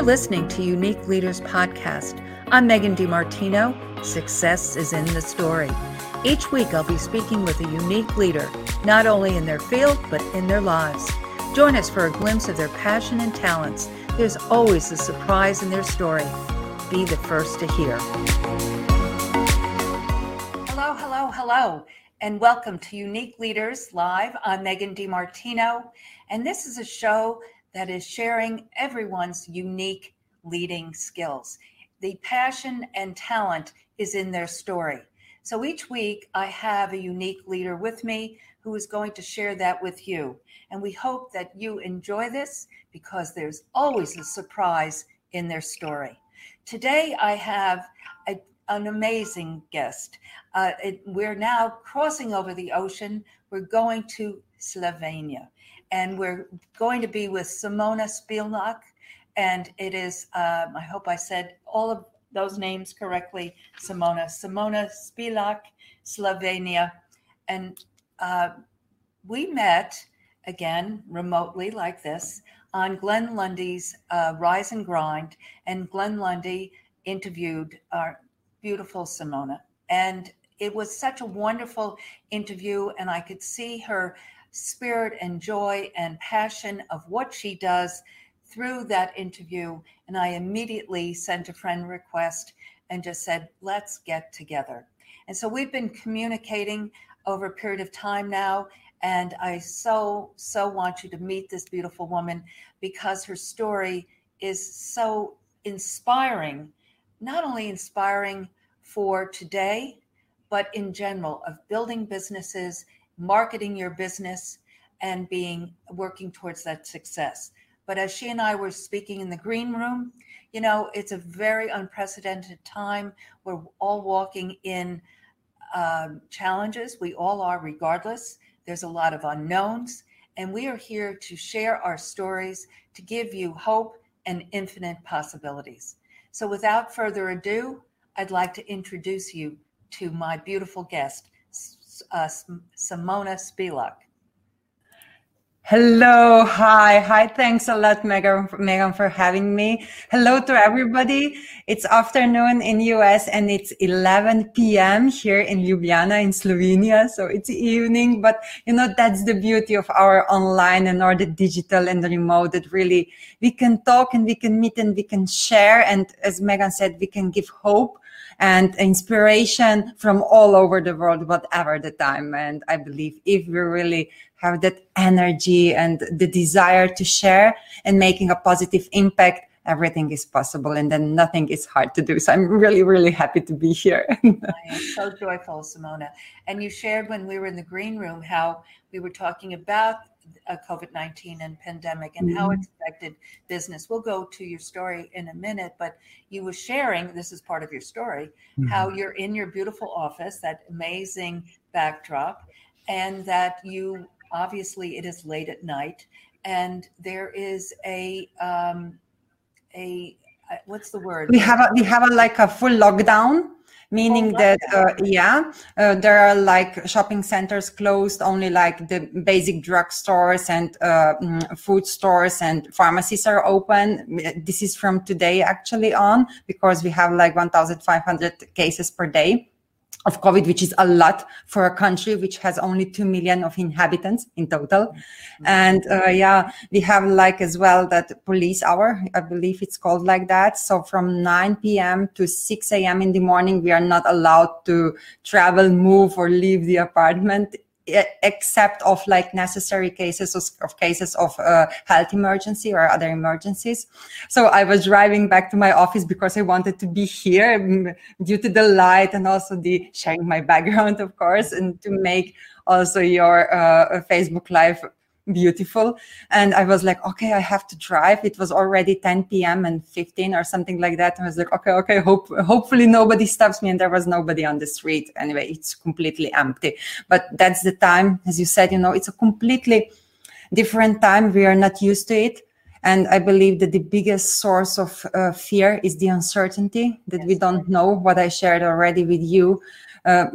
You're listening to Unique Leaders Podcast. I'm Megan DiMartino. Success is in the story. Each week, I'll be speaking with a unique leader, not only in their field, but in their lives. Join us for a glimpse of their passion and talents. There's always a surprise in their story. Be the first to hear. Hello, hello, hello, and welcome to Unique Leaders Live. I'm Megan DiMartino, and this is a show that is sharing everyone's unique leading skills. The passion and talent is in their story. So each week, I have a unique leader with me who is going to share that with you. And we hope that you enjoy this because there's always a surprise in their story. Today, I have a, an amazing guest. Uh, it, we're now crossing over the ocean. We're going to Slovenia and we're going to be with Simona Spilak. And it is, um, I hope I said all of those names correctly, Simona. Simona Spilak, Slovenia. And uh, we met again remotely like this on Glenn Lundy's uh, Rise and Grind. And Glenn Lundy interviewed our beautiful Simona. And it was such a wonderful interview, and I could see her spirit and joy and passion of what she does through that interview. And I immediately sent a friend request and just said, let's get together. And so we've been communicating over a period of time now. And I so, so want you to meet this beautiful woman because her story is so inspiring, not only inspiring for today, but in general of building businesses marketing your business and being working towards that success. But as she and I were speaking in the green room, you know, it's a very unprecedented time. We're all walking in um, challenges. We all are, regardless. There's a lot of unknowns. And we are here to share our stories to give you hope and infinite possibilities. So, without further ado, I'd like to introduce you to my beautiful guest, uh, Simona Spilak. Hello, hi, hi. Thanks a lot, Megan, Megan, for having me. Hello to everybody. It's afternoon in US and it's 11 p.m. here in Ljubljana in Slovenia. So it's evening, but you know, that's the beauty of our online and or the digital and the remote that really we can talk and we can meet and we can share. And as Megan said, we can give hope and inspiration from all over the world, whatever the time. And I believe if we really have that energy and the desire to share and making a positive impact, everything is possible and then nothing is hard to do. So I'm really, really happy to be here. I am so joyful, Simona. And you shared when we were in the green room how we were talking about uh, COVID 19 and pandemic and mm-hmm. how it's affected business. We'll go to your story in a minute, but you were sharing this is part of your story mm-hmm. how you're in your beautiful office, that amazing backdrop, and that you obviously it is late at night and there is a, um, a, uh, what's the word? We have a, we have a, like a full lockdown meaning that uh, yeah uh, there are like shopping centers closed only like the basic drugstores and uh, mm, food stores and pharmacies are open. This is from today actually on because we have like 1500 cases per day of COVID, which is a lot for a country which has only 2 million of inhabitants in total. Mm-hmm. And uh, yeah, we have like as well that police hour, I believe it's called like that. So from 9 p.m. to 6 a.m. in the morning, we are not allowed to travel, move or leave the apartment except of like necessary cases of, cases of uh, health emergency or other emergencies. So I was driving back to my office because I wanted to be here due to the light and also the sharing my background, of course, and to make also your uh, Facebook live beautiful. And I was like, okay, I have to drive. It was already 10 p.m. and 15 or something like that. I was like, okay, okay, hope hopefully nobody stops me. And there was nobody on the street. Anyway, it's completely empty. But that's the time, as you said, you know, it's a completely different time. We are not used to it. And I believe that the biggest source of uh, fear is the uncertainty that yes. we don't know what I shared already with you uh,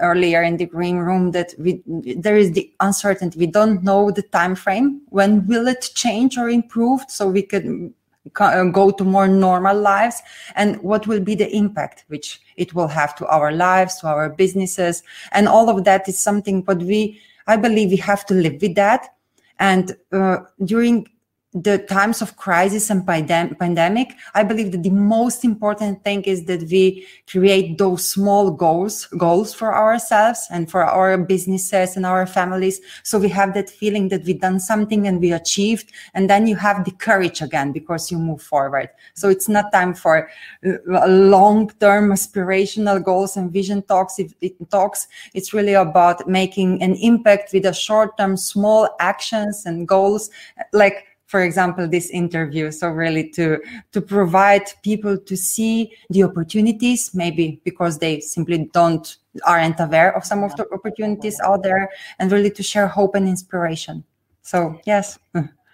earlier in the green room that we, there is the uncertainty. We don't know the time frame. When will it change or improve? So we could uh, go to more normal lives and what will be the impact which it will have to our lives to our businesses and all of that is something what we i believe we have to live with that and uh, during the times of crisis and pandem- pandemic, I believe that the most important thing is that we create those small goals, goals for ourselves and for our businesses and our families. So we have that feeling that we've done something and we achieved. And then you have the courage again because you move forward. So it's not time for uh, long-term aspirational goals and vision talks. It, it talks. It's really about making an impact with a short-term small actions and goals like for example this interview. So really to to provide people to see the opportunities maybe because they simply don't aren't aware of some of the opportunities out there and really to share hope and inspiration. So yes.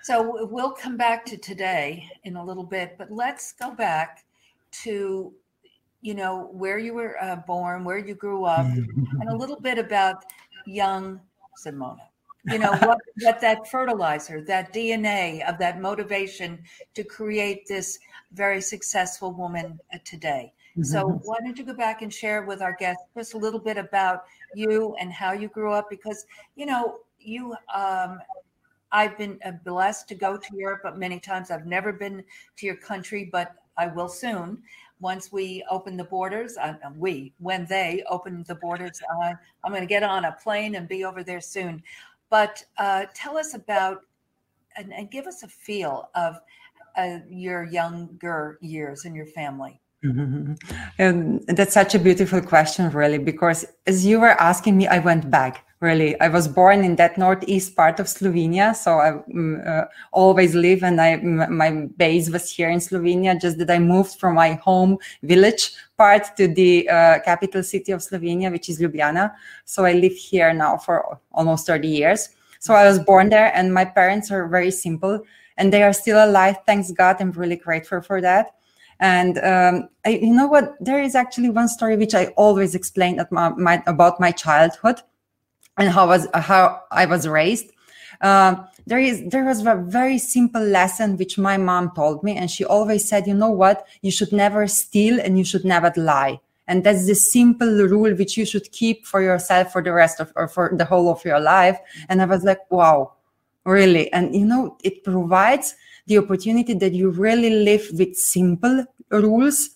So we'll come back to today in a little bit but let's go back to you know where you were uh, born where you grew up and a little bit about young simona you know what, what that fertilizer that dna of that motivation to create this very successful woman uh, today. Mm-hmm. so why don't you go back and share with our guests just a little bit about you and how you grew up? Because you know you um, i've been uh, blessed to go to europe but many times i've never been to your country but i will soon. Once we open the borders uh, we when they open the borders uh, i'm going to get on a plane and be over there soon but uh, tell us about and, and, give us a feel of uh, your younger years and your family. Mm-hmm. And that's such a beautiful question, really, because as you were asking me, I went back. Really, I was born in that northeast part of Slovenia, so I mm, uh, always live, and I my base was here in Slovenia. Just that I moved from my home village part to the uh, capital city of Slovenia, which is Ljubljana. So I live here now for almost 30 years. So I was born there, and my parents are very simple, and they are still alive. Thanks God, I'm really grateful for that. And um, I, you know what? There is actually one story which I always explain my, my, about my childhood and how was how I was raised. Uh, there is there was a very simple lesson which my mom told me, and she always said, "You know what? You should never steal and you should never lie." And that's the simple rule which you should keep for yourself for the rest of or for the whole of your life. And I was like, wow, really? And you know, it provides the opportunity that you really live with simple rules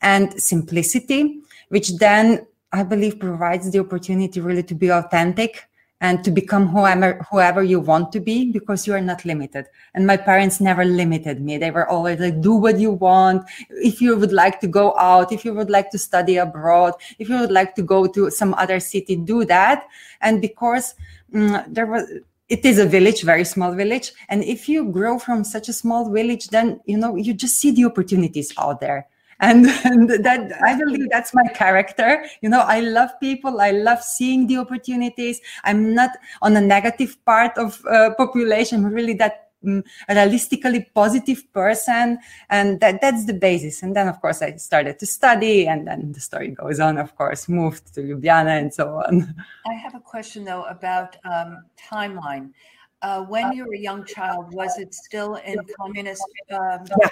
and simplicity, which then I believe provides the opportunity really to be authentic and to become whoever whoever you want to be because you are not limited. And my parents never limited me. They were always like do what you want. If you would like to go out if you would like to study abroad if you would like to go to some other city do that. And because um, there was it is a village very small village. And if you grow from such a small village then you know you just see the opportunities out there and, and that i believe that's my character. You know i love people. I love seeing the opportunities. I'm not on a negative part of uh, population. Really that um, realistically positive person. And that that's the basis. And then of course i started to study. And then the story goes on of course moved to ljubljana and so on. I have a question though about um, timeline. Uh, when you were a young child was it still in communist um, yeah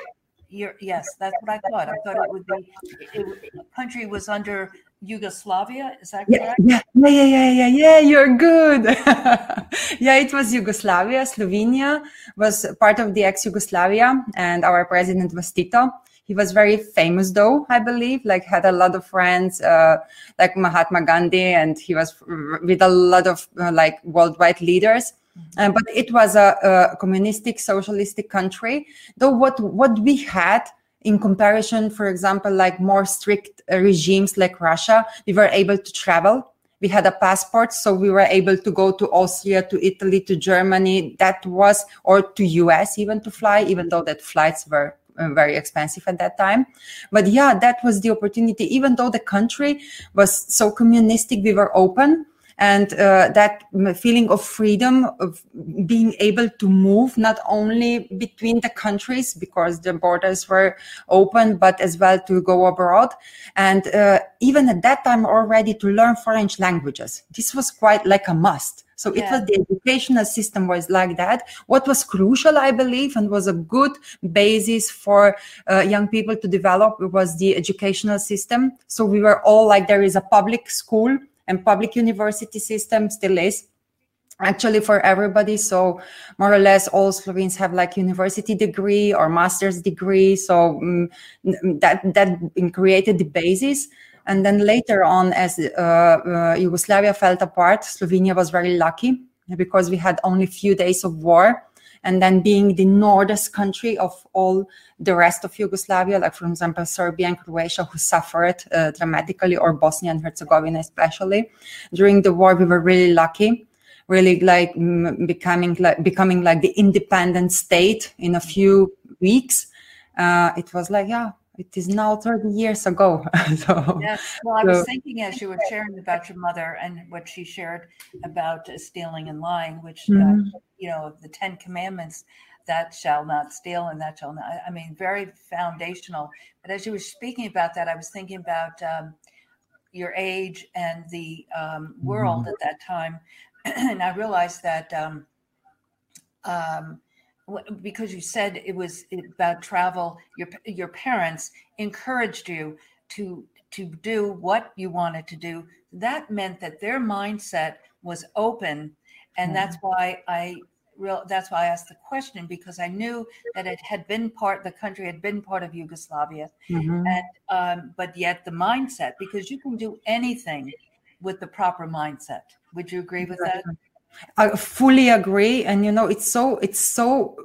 yes, that's what I thought. I thought it would be, it, the country was under Yugoslavia. Is that yeah, correct? Yeah, yeah, yeah, yeah, yeah, yeah. You're good. yeah, it was Yugoslavia. Slovenia was part of the ex-Yugoslavia, and our president was Tito. He was very famous, though I believe. Like had a lot of friends, uh, like Mahatma Gandhi, and he was with a lot of uh, like worldwide leaders. Uh, but it was a, a, communistic, socialistic country. Though what what we had in comparison, for example, like more strict uh, regimes like Russia, we were able to travel. We had a passport, so we were able to go to Austria, to Italy, to Germany. That was, or to US even to fly, even though that flights were uh, very expensive at that time. But yeah, that was the opportunity. Even though the country was so communistic, we were open and uh, that feeling of freedom of being able to move not only between the countries because the borders were open but as well to go abroad and uh, even at that time already to learn foreign languages this was quite like a must So yeah. it was the educational system was like that. What was crucial, I believe, and was a good basis for uh, young people to develop was the educational system. So we were all like, there is a public school and public university system still is actually for everybody. So more or less all slovenes have like university degree or master's degree. So um, that that created the basis. And then later on as uh, uh, yugoslavia fell apart slovenia was very lucky because we had only few days of war and then being the northest country of all the rest of Yugoslavia, like for example Serbia and Croatia, who suffered uh, dramatically, or Bosnia and Herzegovina especially. During the war, we were really lucky really like becoming like becoming like the independent state in a few weeks uh, it was like yeah it is now 30 years ago so, yes well i was thinking as you were sharing about your mother and what she shared about uh, stealing and lying which uh, mm-hmm. uh, you know the 10 commandments that shall not steal and that shall not i mean very foundational but as you were speaking about that i was thinking about um, your age and the um, world mm-hmm. at that time and I realized that um, um, because you said it was about travel, your your parents encouraged you to to do what you wanted to do. That meant that their mindset was open, and mm-hmm. that's why I real that's why I asked the question because I knew that it had been part the country had been part of Yugoslavia, mm-hmm. and um, but yet the mindset because you can do anything with the proper mindset. Would you agree with that? I fully agree. And you know, it's so, it's so,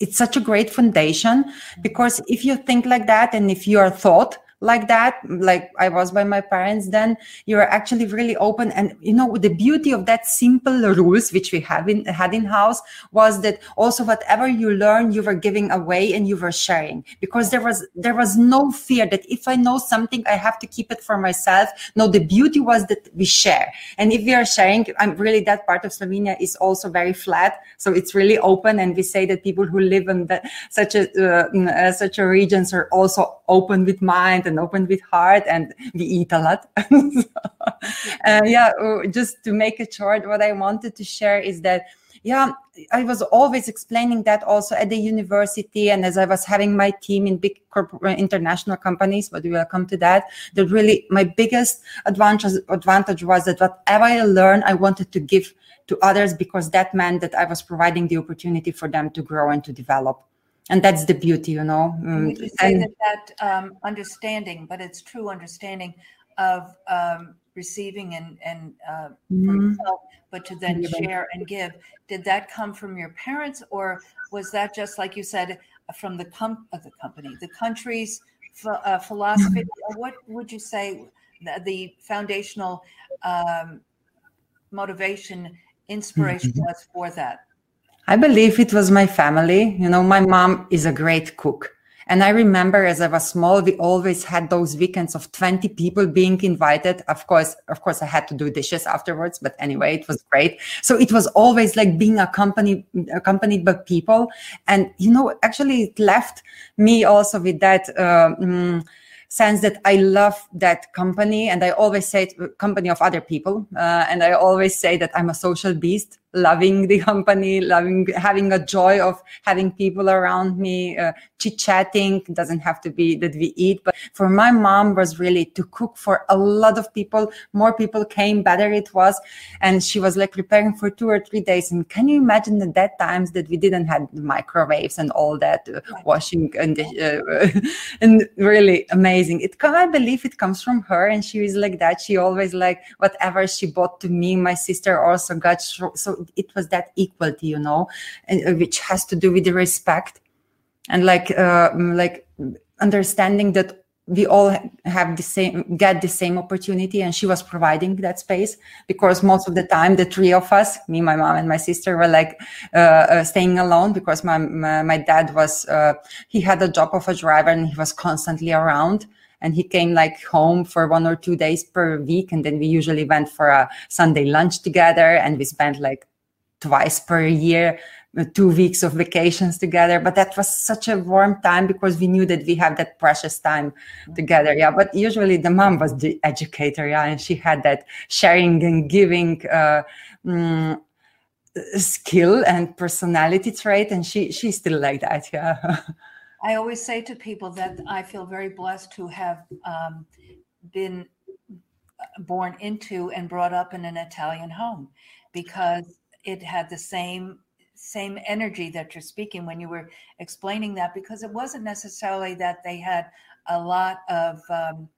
it's such a great foundation because if you think like that and if you are thought like that like i was by my parents then you're actually really open. And you know the beauty of that simple rules which we have in had in house was that also whatever you learn you were giving away and you were sharing. Because there was there was no fear that if i know something i have to keep it for myself. No the beauty was that we share. And if we are sharing i'm really that part of slovenia is also very flat. So it's really open. And we say that people who live in the, such a uh, uh, such a regions are also open with mind and open with heart and we eat a lot. So, uh, yeah uh, just to make it short what i wanted to share is that yeah i was always explaining that also at the university and as i was having my team in big corporate uh, international companies but we will come to that that really my biggest advantage advantage was that whatever i learned i wanted to give to others because that meant that i was providing the opportunity for them to grow and to develop and that's the beauty you know? Mm, you say that, that um, understanding but it's true understanding of um, receiving and and uh, mm-hmm. yourself, but to then share and give. Did that come from your parents or was that just like you said from the com- of the company the country's uh, philosophy? What would you say the, the foundational um, motivation inspiration mm-hmm. was for that I believe it was my family. You know, my mom is a great cook. And I remember as I was small, we always had those weekends of 20 people being invited. Of course, of course, I had to do dishes afterwards, but anyway, it was great. So it was always like being accompanied, accompanied by people. And, you know, actually it left me also with that, uh, mm, sense that I love that company and I always say it, company of other people. Uh, and I always say that I'm a social beast loving the company, loving having a joy of having people around me, uh, chit chatting. It doesn't have to be that we eat, but for my mom was really to cook for a lot of people. More people came, better it was, and she was like preparing for two or three days. And can you imagine at that times that we didn't have microwaves and all that uh, washing and uh, and really amazing. It I believe it comes from her, and she is like that. She always like whatever she bought to me. My sister also got so it was that equality you know uh, which has to do with the respect and like uh, mm, like understanding that we all have the same get the same opportunity and she was providing that space because most of the time the three of us me my mom and my sister were like uh, uh, staying alone because my, my, my dad was uh, he had a job of a driver and he was constantly around and he came like home for one or two days per week and then we usually went for a sunday lunch together and we spent like twice per year uh, two weeks of vacations together. But that was such a warm time because we knew that we have that precious time together. Yeah but usually the mom was the educator yeah and she had that sharing and giving uh, mm, skill and personality trait and she she's still like that yeah. I always say to people that i feel very blessed to have um, been born into and brought up in an italian home because it had the same same energy that you're speaking when you were explaining that because it wasn't necessarily that they had a lot of um,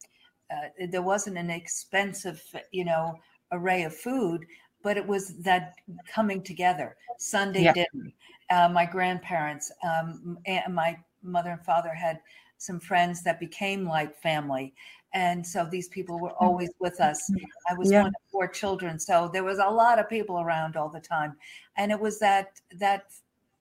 uh, there wasn't an expensive you know array of food but it was that coming together sunday yeah. dinner uh, my grandparents um, and my mother and father had some friends that became like family and so these people were mm-hmm. always with us i was yeah. one of four children so there was a lot of people around all the time and it was that that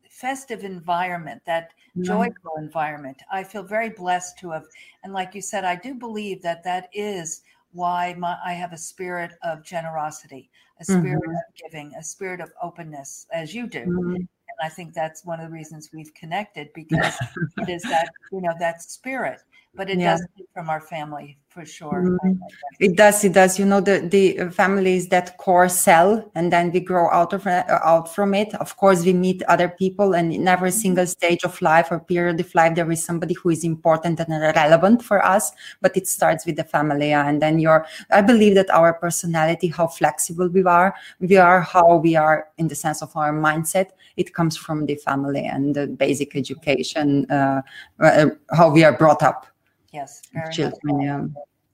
festive environment that yeah. joyful environment i feel very blessed to have and like you said i do believe that that is why my, i have a spirit of generosity a spirit mm-hmm. of giving a spirit of openness as you do mm-hmm. And i think that's one of the reasons we've connected because it is that you know that spirit but it yeah. does from our family for sure. Mm-hmm. it does it does. You know the the family is that core cell and then we grow out of uh, out from it. Of course we meet other people and in every mm-hmm. single stage of life or period of life there is somebody who is important and relevant for us but it starts with the family. And then your i believe that our personality how flexible we are we are how we are in the sense of our mindset. It comes from the family and the basic education uh, uh, how we are brought up Yes, children. Yeah.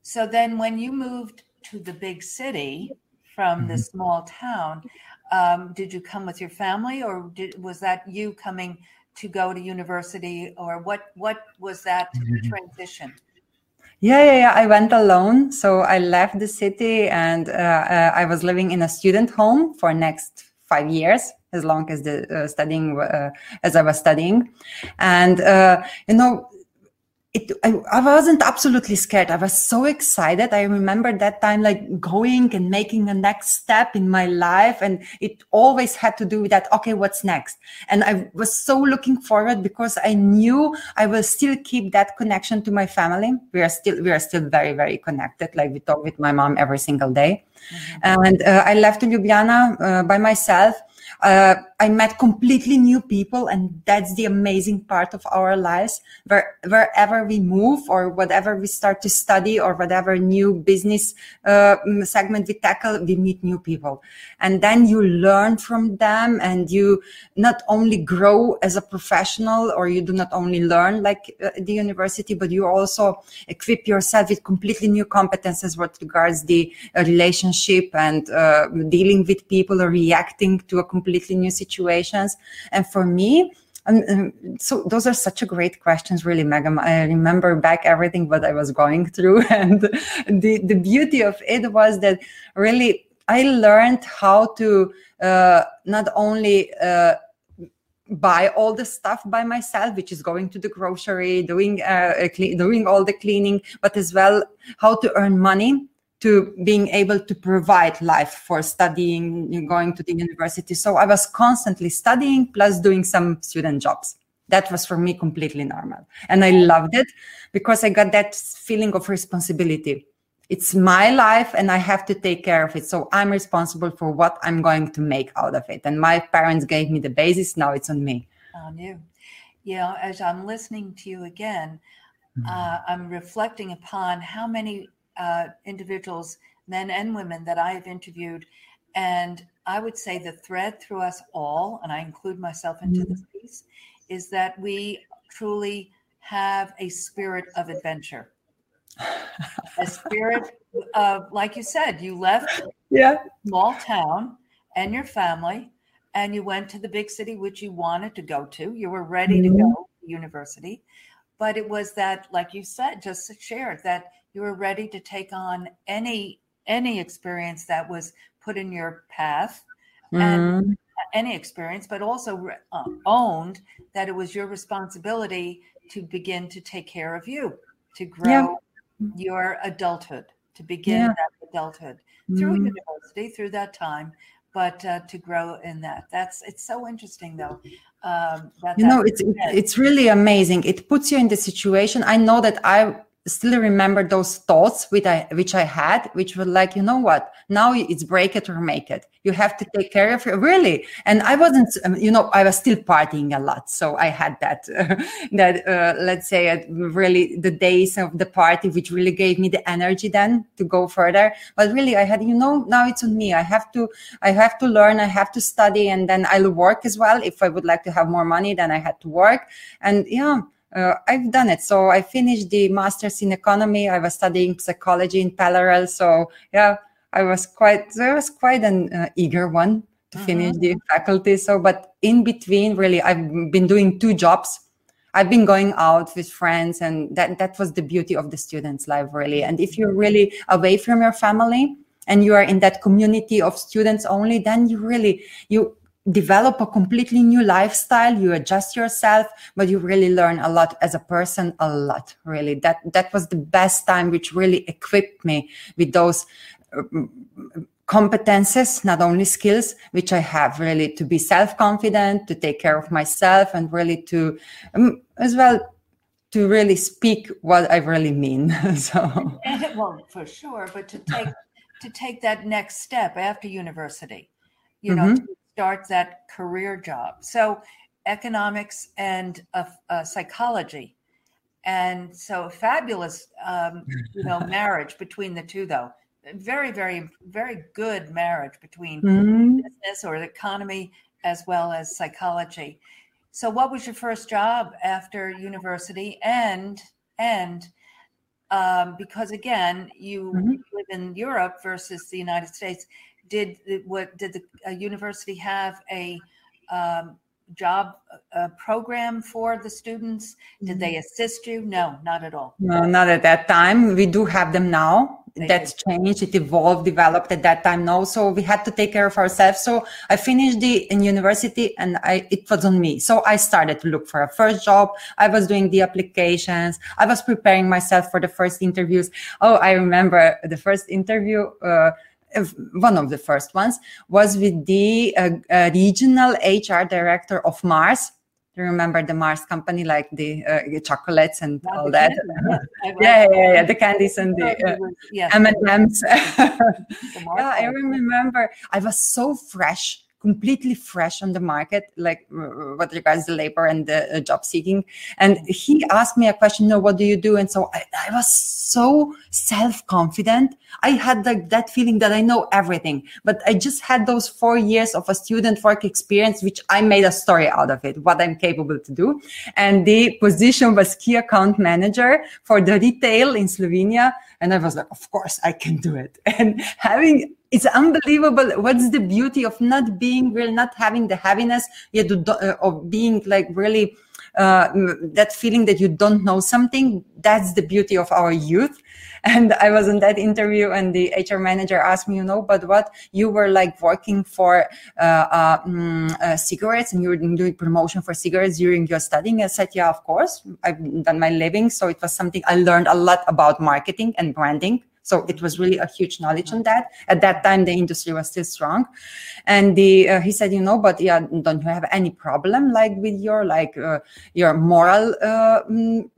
So then, when you moved to the big city from mm-hmm. the small town, um, did you come with your family, or did, was that you coming to go to university, or what? What was that mm-hmm. transition? Yeah, yeah, yeah, I went alone. So I left the city, and uh, uh, I was living in a student home for next five years as long as the uh, studying uh, as I was studying, and uh, you know it I, I, wasn't absolutely scared. I was so excited. I remember that time like going and making the next step in my life and it always had to do with that okay what's next? And i was so looking forward because i knew i will still keep that connection to my family. We are still we are still very very connected like we talk with my mom every single day. Mm-hmm. and uh, i left ljubljana uh, by myself uh, I met completely new people, and that's the amazing part of our lives. Where wherever we move, or whatever we start to study, or whatever new business uh, segment we tackle, we meet new people, and then you learn from them, and you not only grow as a professional, or you do not only learn like uh, the university, but you also equip yourself with completely new competences with regards the uh, relationship and uh, dealing with people or reacting to a completely new situations. And for me, um, so those are such a great questions, really, Megan. I remember back everything what I was going through, and the the beauty of it was that really I learned how to uh, not only uh, buy all the stuff by myself, which is going to the grocery, doing uh, doing all the cleaning, but as well how to earn money to being able to provide life for studying, going to the university. So I was constantly studying plus doing some student jobs. That was for me completely normal. And I loved it because I got that feeling of responsibility. It's my life and I have to take care of it. So I'm responsible for what I'm going to make out of it. And my parents gave me the basis. Now it's on me. On you. Yeah. as I'm listening to you again, mm-hmm. uh, I'm reflecting upon how many uh, individuals, men and women, that I have interviewed. And I would say the thread through us all, and I include myself into mm-hmm. this piece, is that we truly have a spirit of adventure. a spirit of, like you said, you left yeah. small town and your family, and you went to the big city, which you wanted to go to. You were ready mm-hmm. to go to university. But it was that, like you said, just shared that you were ready to take on any any experience that was put in your path mm-hmm. and any experience but also uh, owned that it was your responsibility to begin to take care of you to grow yeah. your adulthood to begin yeah. that adulthood through mm-hmm. university through that time but uh, to grow in that. That's it's so interesting though. Um, that, you know, it's it's really amazing. It puts you in the situation. I know that I still remember those thoughts which I which I had, which were like, you know what? Now it's break it or make it. You have to take care of it, really. And I wasn't, um, you know, I was still partying a lot, so I had that uh, that uh, let's say uh, really the days of the party, which really gave me the energy then to go further. But really, I had, you know, now it's on me. I have to, I have to learn. I have to study, and then I'll work as well. If I would like to have more money, then I had to work, and yeah uh, I've done it. So I finished the master's in economy. I was studying psychology in parallel. So yeah, I was quite, I was quite an uh, eager one to uh-huh. finish the faculty. So, but in between, really, I've been doing two jobs. I've been going out with friends, and that that was the beauty of the students' life, really. And if you're really away from your family and you are in that community of students only, then you really you develop a completely new lifestyle. You adjust yourself but you really learn a lot as a person a lot really. That that was the best time which really equipped me with those uh, competences not only skills which i have really to be self-confident to take care of myself and really to um, as well to really speak what i really mean. So. Well for sure but to take to take that next step after university you know mm-hmm start that career job. So, economics and uh, uh, psychology. And so, fabulous, um, you know, marriage between the two, though. Very, very, very good marriage between mm-hmm. business or the economy as well as psychology. So, what was your first job after university? And and um, because again, you mm-hmm. live in Europe versus the United States did what did the university have a um, job uh, program for the students? Did they mm-hmm. assist you? No, not at all. No, not at that time. We do have them now. They That's changed. It evolved, developed at that time. No, so we had to take care of ourselves. So I finished the in university, and I it was on me. So I started to look for a first job. I was doing the applications. I was preparing myself for the first interviews. Oh, I remember the first interview. Uh, one of the first ones was with the uh, uh, regional HR director of Mars. Do you remember the Mars company, like the uh, chocolates and all that? yeah, yeah, yeah, yeah, the candies and the uh, M and M's. Yeah, I remember. I was so fresh completely fresh on the market, like what regards the labor and the uh, job seeking. And he asked me a question, no, what do you do? And so I, I was so self confident. I had like that feeling that I know everything, but I just had those four years of a student work experience, which I made a story out of it, what I'm capable to do. And the position was key account manager for the retail in Slovenia. And I was like, of course I can do it. And having it's unbelievable. What's the beauty of not being real not having the heaviness yet uh, of being like really uh, that feeling that you don't know something? That's the beauty of our youth. And i was in that interview and the hr manager asked me you know but what you were like working for uh, uh, uh, cigarettes and you were doing promotion for cigarettes during your studying i said yeah of course i've done my living so it was something i learned a lot about marketing and branding so it was really a huge knowledge on that. At that time, the industry was still strong, and the uh, he said, you know, but yeah, don't you have any problem like with your like uh, your moral uh, mm,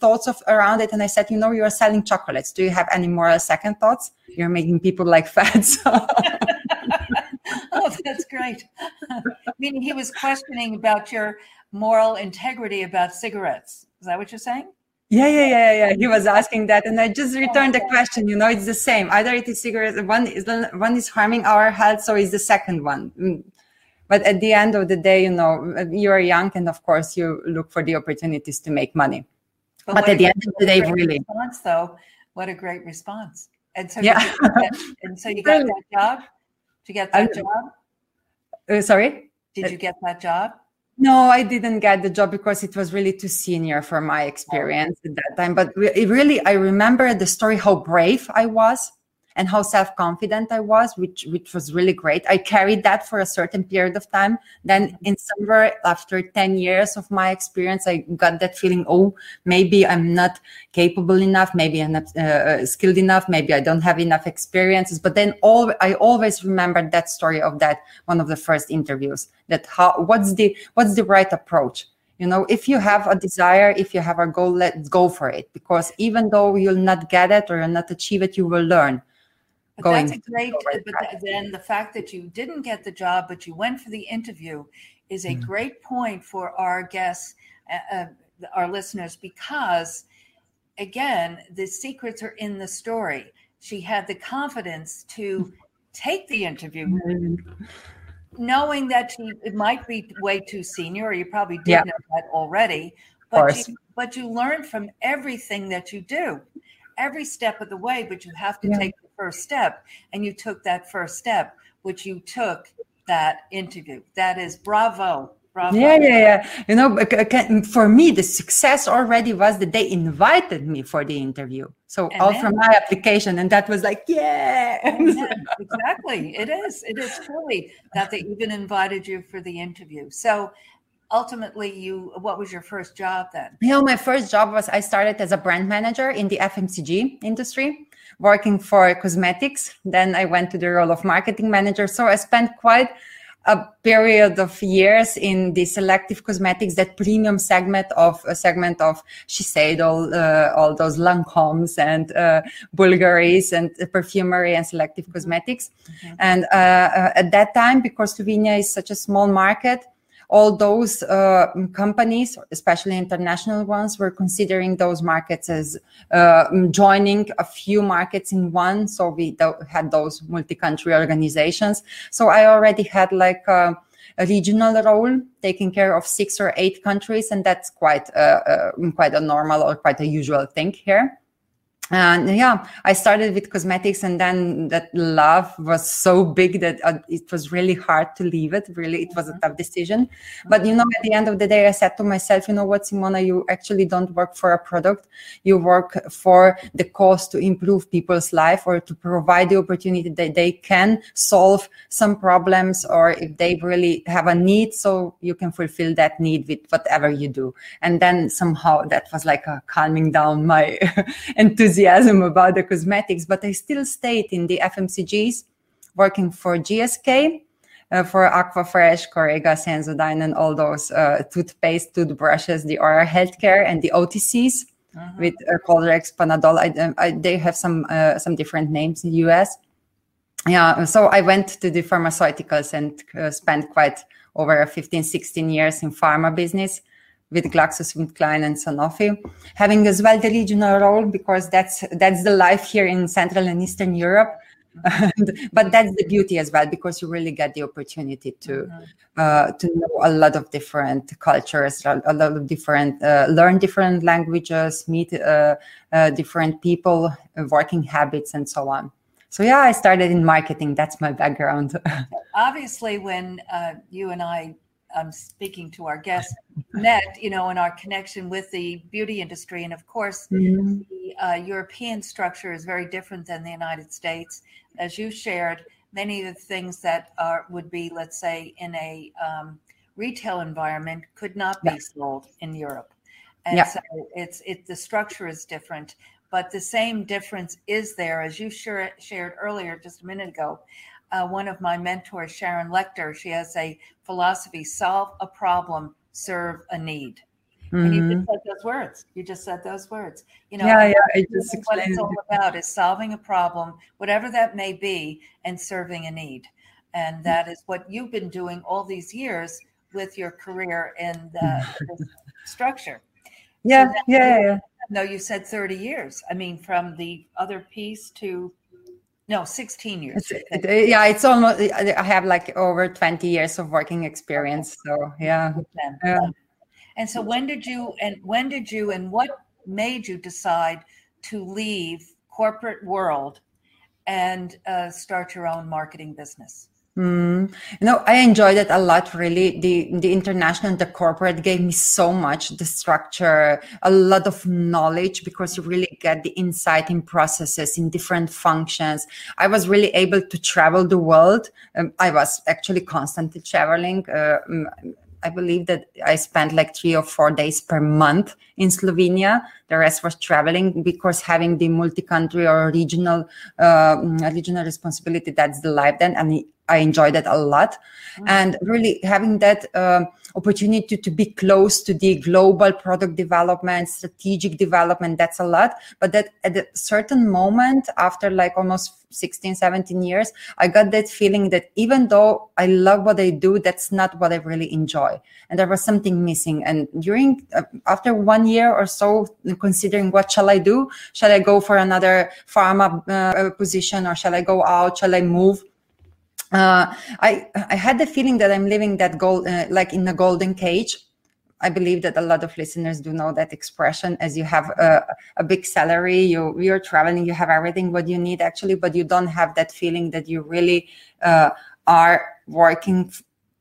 thoughts of around it? And I said, you know, you are selling chocolates. Do you have any moral second thoughts? You're making people like fat. So. oh, that's great. Meaning he was questioning about your moral integrity about cigarettes. Is that what you're saying? Yeah, yeah, yeah, yeah. He was asking that, and I just returned the question. You know, it's the same. Either it is cigarettes, one is one is harming our health, so is the second one. Mm. But at the end of the day, you know, you are young, and of course, you look for the opportunities to make money. But, but at the end of the day, really. Response, though, what a great response! And so, yeah. And so you got that job. Did you get that job? Uh, sorry. Did you get that job? No, I didn't get the job because it was really too senior for my experience at that time. But it really, I remember the story how brave I was and how self-confident I was, which which was really great. I carried that for a certain period of time. Then in somewhere after 10 years of my experience, I got that feeling, oh, maybe I'm not capable enough, maybe I'm not uh, skilled enough, maybe I don't have enough experiences. But then all I always remembered that story of that one of the first interviews. That how what's the what's the right approach? you know if you have a desire if you have a goal let's go for it because even though you'll not get it or you'll not achieve it you will learn but that's a great but then the fact that you didn't get the job but you went for the interview is a mm-hmm. great point for our guests uh, uh, our listeners because again the secrets are in the story she had the confidence to take the interview mm-hmm knowing that she it might be way too senior, or you probably did yeah. know that already. But you, but you learn from everything that you do, every step of the way. But you have to yeah. take first step, and you took that first step, which you took that interview. That is bravo. Bravo. Yeah, yeah, yeah. You know, for me, the success already was that they invited me for the interview. So and all then, from my application, and that was like, yeah. exactly. It is. It is truly that they even invited you for the interview. So ultimately you what was your first job then you know my first job was i started as a brand manager in the fmcg industry working for cosmetics then i went to the role of marketing manager so i spent quite a period of years in the selective cosmetics, that premium segment of a segment of Shiseido, all, uh, all those Lancomes and uh, Bulgaris and perfumery and selective cosmetics. Mm-hmm. And uh, uh, at that time, because Slovenia is such a small market, all those uh, companies, especially international ones, were considering those markets as uh, joining a few markets in one. So we had those multi-country organizations. So I already had like a, a, regional role, taking care of six or eight countries, and that's quite uh, quite a normal or quite a usual thing here and yeah i started with cosmetics and then that love was so big that uh, it was really hard to leave it. Really it was a tough decision. But you know at the end of the day i said to myself you know what simona you actually don't work for a product. You work for the cause to improve people's life or to provide the opportunity that they can solve some problems or if they really have a need so you can fulfill that need with whatever you do. And then somehow that was like a calming down my enthusiasm enthusiasm about the cosmetics, but I still stayed in the FMCGs, working for GSK, uh, for Aquafresh, Corega, Sensodyne, and all those uh, toothpaste, toothbrushes, the oral healthcare, and the OTCs uh-huh. with uh, Coldrex, Panadol. I, um, I, they have some uh, some different names in the US. Yeah, so I went to the pharmaceuticals and uh, spent quite over 15, 16 years in pharma business with GlaxoSmithKline and Sanofi, having as well the regional role because that's that's the life here in Central and Eastern Europe. but that's the beauty as well because you really get the opportunity to mm-hmm. uh, to know a lot of different cultures, a lot of different uh, learn different languages, meet uh, uh different people, uh, working habits, and so on. So yeah, I started in marketing. That's my background. Obviously, when uh, you and I um, speaking to our guests met, you know, in our connection with the beauty industry. And of course, mm-hmm. the uh, European structure is very different than the United States. As you shared, many of the things that are would be, let's say, in a um, retail environment could not be yeah. sold in Europe. And yeah. so it's it the structure is different, but the same difference is there, as you share, shared earlier just a minute ago uh, one of my mentors, Sharon Lechter. she has a philosophy solve a problem, serve a need. Mm-hmm. And you just mm-hmm. said those words. You just said those words. You know, yeah, yeah. Just what it's all about is solving a problem, whatever that may be, and serving a need. And mm. that is what you've been doing all these years with your career in the, the structure. Yeah, so yeah, yeah. No, you said 30 years. I mean, from the other piece to no, 16 years. It's, it, yeah, it's almost, I have like over 20 years of working experience. So, yeah. yeah. And so, when did you, and when did you, and what made you decide to leave corporate world and uh, start your own marketing business? Mm. You know, I enjoyed it a lot. Really, the the international, the corporate gave me so much. The structure, a lot of knowledge because you really get the insight in processes in different functions. I was really able to travel the world. Um, I was actually constantly traveling. Uh, I believe that I spent like three or four days per month in Slovenia. The rest was traveling because having the multi-country or regional uh, regional responsibility, that's the life then. And I enjoyed that a lot. And really having that uh, opportunity to be close to the global product development, strategic development, that's a lot. But that at a certain moment, after like almost 16, 17 years, I got that feeling that even though I love what I do, that's not what I really enjoy. And there was something missing. And during, uh, after one year or so, considering what shall I do? Shall I go for another pharma uh, position or shall I go out? Shall I move? Uh, I I had the feeling that I'm living that gold uh, like in a golden cage. I believe that a lot of listeners do know that expression. As you have a, a big salary, you you're traveling, you have everything what you need actually, but you don't have that feeling that you really uh, are working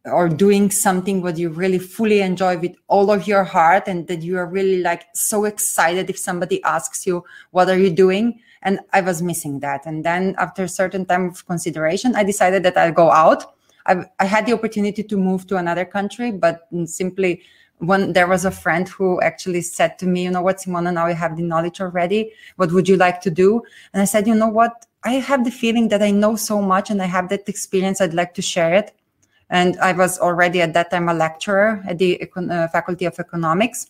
or doing something what you really fully enjoy with all of your heart and that you are really like so excited if somebody asks you what are you doing and i was missing that. And then after a certain time of consideration i decided that i'll go out. I, I had the opportunity to move to another country but simply when there was a friend who actually said to me you know what simona now you have the knowledge already. What would you like to do? And i said you know what? I have the feeling that i know so much and i have that experience. I'd like to share it. And i was already at that time a lecturer at the uh, faculty of economics.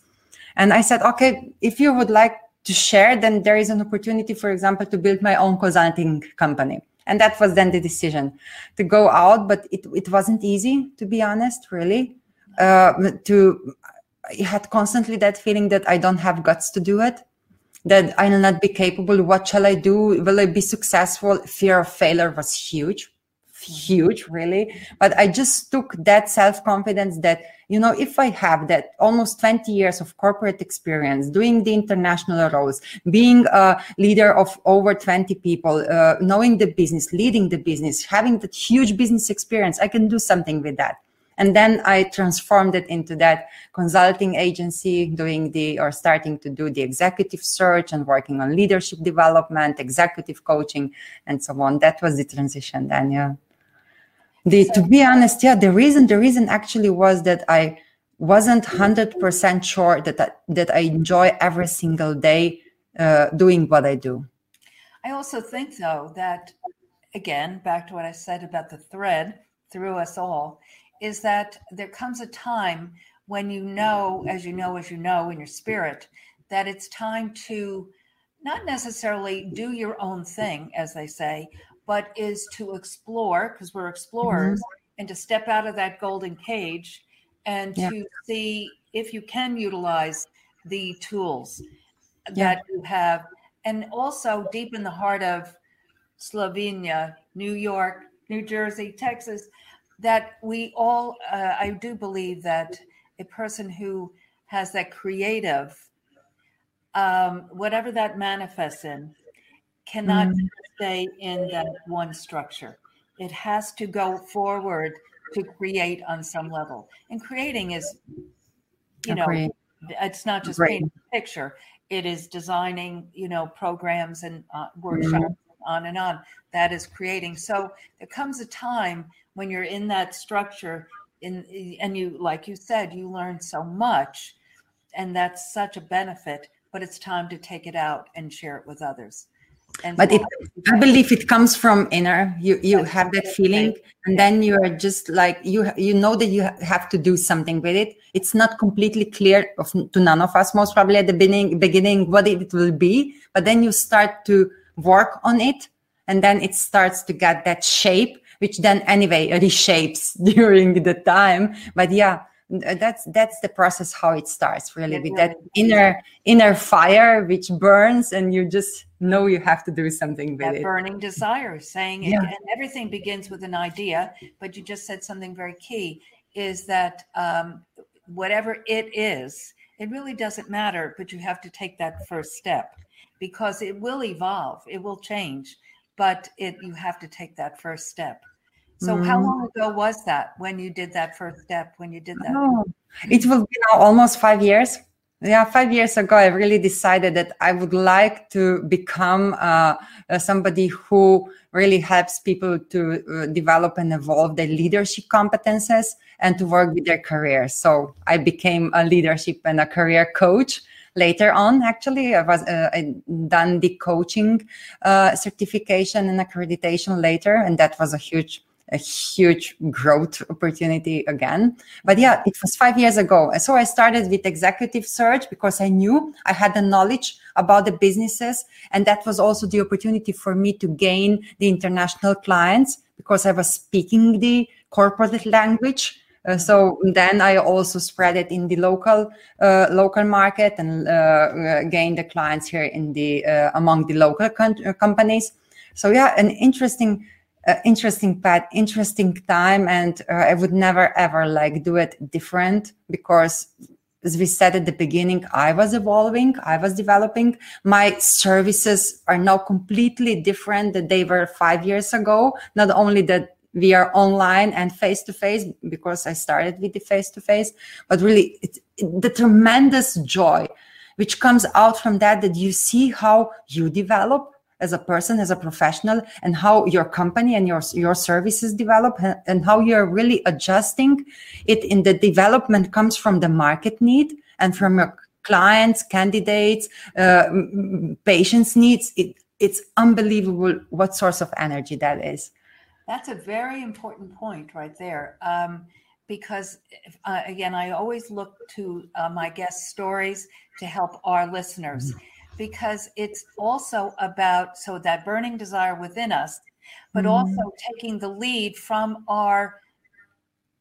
And i said okay if you would like to share, then there is an opportunity, for example, to build my own consulting company. And that was then the decision to go out, but it, it wasn't easy, to be honest, really. Uh, to I had constantly that feeling that I don't have guts to do it, that I will not be capable. What shall I do? Will I be successful? Fear of failure was huge huge really. But i just took that self-confidence that you know if i have that almost 20 years of corporate experience doing the international roles being a leader of over 20 people uh, knowing the business leading the business having that huge business experience i can do something with that. And then i transformed it into that consulting agency doing the or starting to do the executive search and working on leadership development executive coaching and so on. That was the transition then yeah the to be honest yeah the reason the reason actually was that i wasn't 100% sure that I, that i enjoy every single day uh, doing what i do. I also think though that again back to what i said about the thread through us all is that there comes a time when you know as you know as you know in your spirit that it's time to not necessarily do your own thing as they say but is to explore because we're explorers mm-hmm. and to step out of that golden cage and yeah. to see if you can utilize the tools yeah. that you have and also deep in the heart of Slovenia, New York, New Jersey, Texas, that we all, uh, I do believe that a person who has that creative, um, whatever that manifests in, cannot mm. Stay in that one structure. It has to go forward to create on some level. And creating is, you know, it's not just painting a picture. It is designing, you know, programs and uh, workshops, mm. on and on. That is creating. So there comes a time when you're in that structure, in and you, like you said, you learn so much, and that's such a benefit. But it's time to take it out and share it with others. And but it, I believe it comes from inner. You you have that feeling, and then you are just like you you know that you have to do something with it. It's not completely clear of, to none of us, most probably at the beginning beginning what it will be. But then you start to work on it, and then it starts to get that shape, which then anyway reshapes during the time. But yeah, that's that's the process how it starts really with that inner inner fire which burns and you just know you have to do something with that it. burning desire saying yeah. it, and everything begins with an idea but you just said something very key is that um, whatever it is it really doesn't matter but you have to take that first step because it will evolve it will change but it you have to take that first step So mm-hmm. how long ago was that when you did that first step? When you did that? Oh, it will be now almost five years. Yeah, five years ago, I really decided that I would like to become uh, uh, somebody who really helps people to uh, develop and evolve their leadership competences and to work with their career. So I became a leadership and a career coach later on actually i was uh, I done the coaching uh, certification and accreditation later and that was a huge a huge growth opportunity again. But yeah, it was five years ago. So I started with executive search because I knew I had the knowledge about the businesses. And that was also the opportunity for me to gain the international clients because I was speaking the corporate language. Uh, so then I also spread it in the local uh, local market and uh, uh gained the clients here in the uh, among the local companies. So yeah, an interesting uh, interesting path, interesting time, and uh, I would never ever like do it different because, as we said at the beginning, I was evolving, I was developing. My services are now completely different than they were five years ago. Not only that we are online and face to face because I started with the face to face, but really it, it, the tremendous joy which comes out from that that you see how you develop as a person, as a professional, and how your company and your your services develop, and how you're really adjusting it. In the development comes from the market need and from your clients, candidates, uh, patients' needs. It, it's unbelievable what source of energy that is. That's a very important point right there. Um, because uh, again, I always look to uh, my guest stories to help our listeners. Mm-hmm because it's also about so that burning desire within us, but mm. also taking the lead from our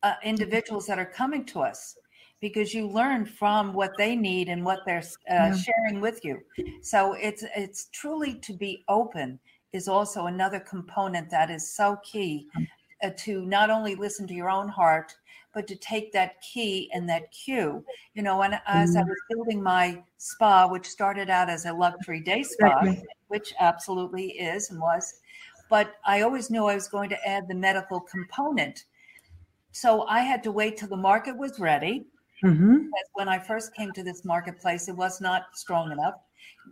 uh, individuals that are coming to us because you learn from what they need and what they're uh, yeah. sharing with you. So it's it's truly to be open is also another component that is so key mm. uh, to not only listen to your own heart but to take that key and that cue. You know, and as I mm-hmm. was building my spa, which started out as a luxury day spa, which absolutely is and was, but I always knew I was going to add the medical component. So I had to wait till the market was ready. Mm-hmm. When I first came to this marketplace, it was not strong enough.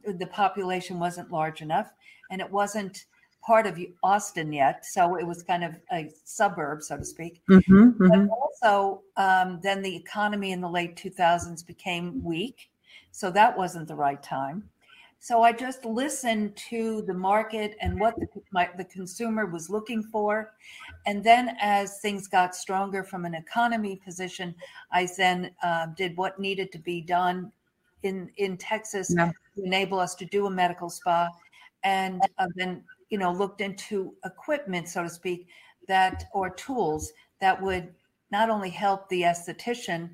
The population wasn't large enough, and it wasn't part of Austin yet, so it was kind of a suburb, so to speak. Mm-hmm, mm-hmm. But also, um, then the economy in the late 2000s became weak, so that wasn't the right time. So I just listened to the market and what the, my, the consumer was looking for, and then as things got stronger from an economy position, I then uh, did what needed to be done in in Texas yeah. to enable us to do a medical spa, and uh, then you know looked into equipment so to speak that or tools that would not only help the esthetician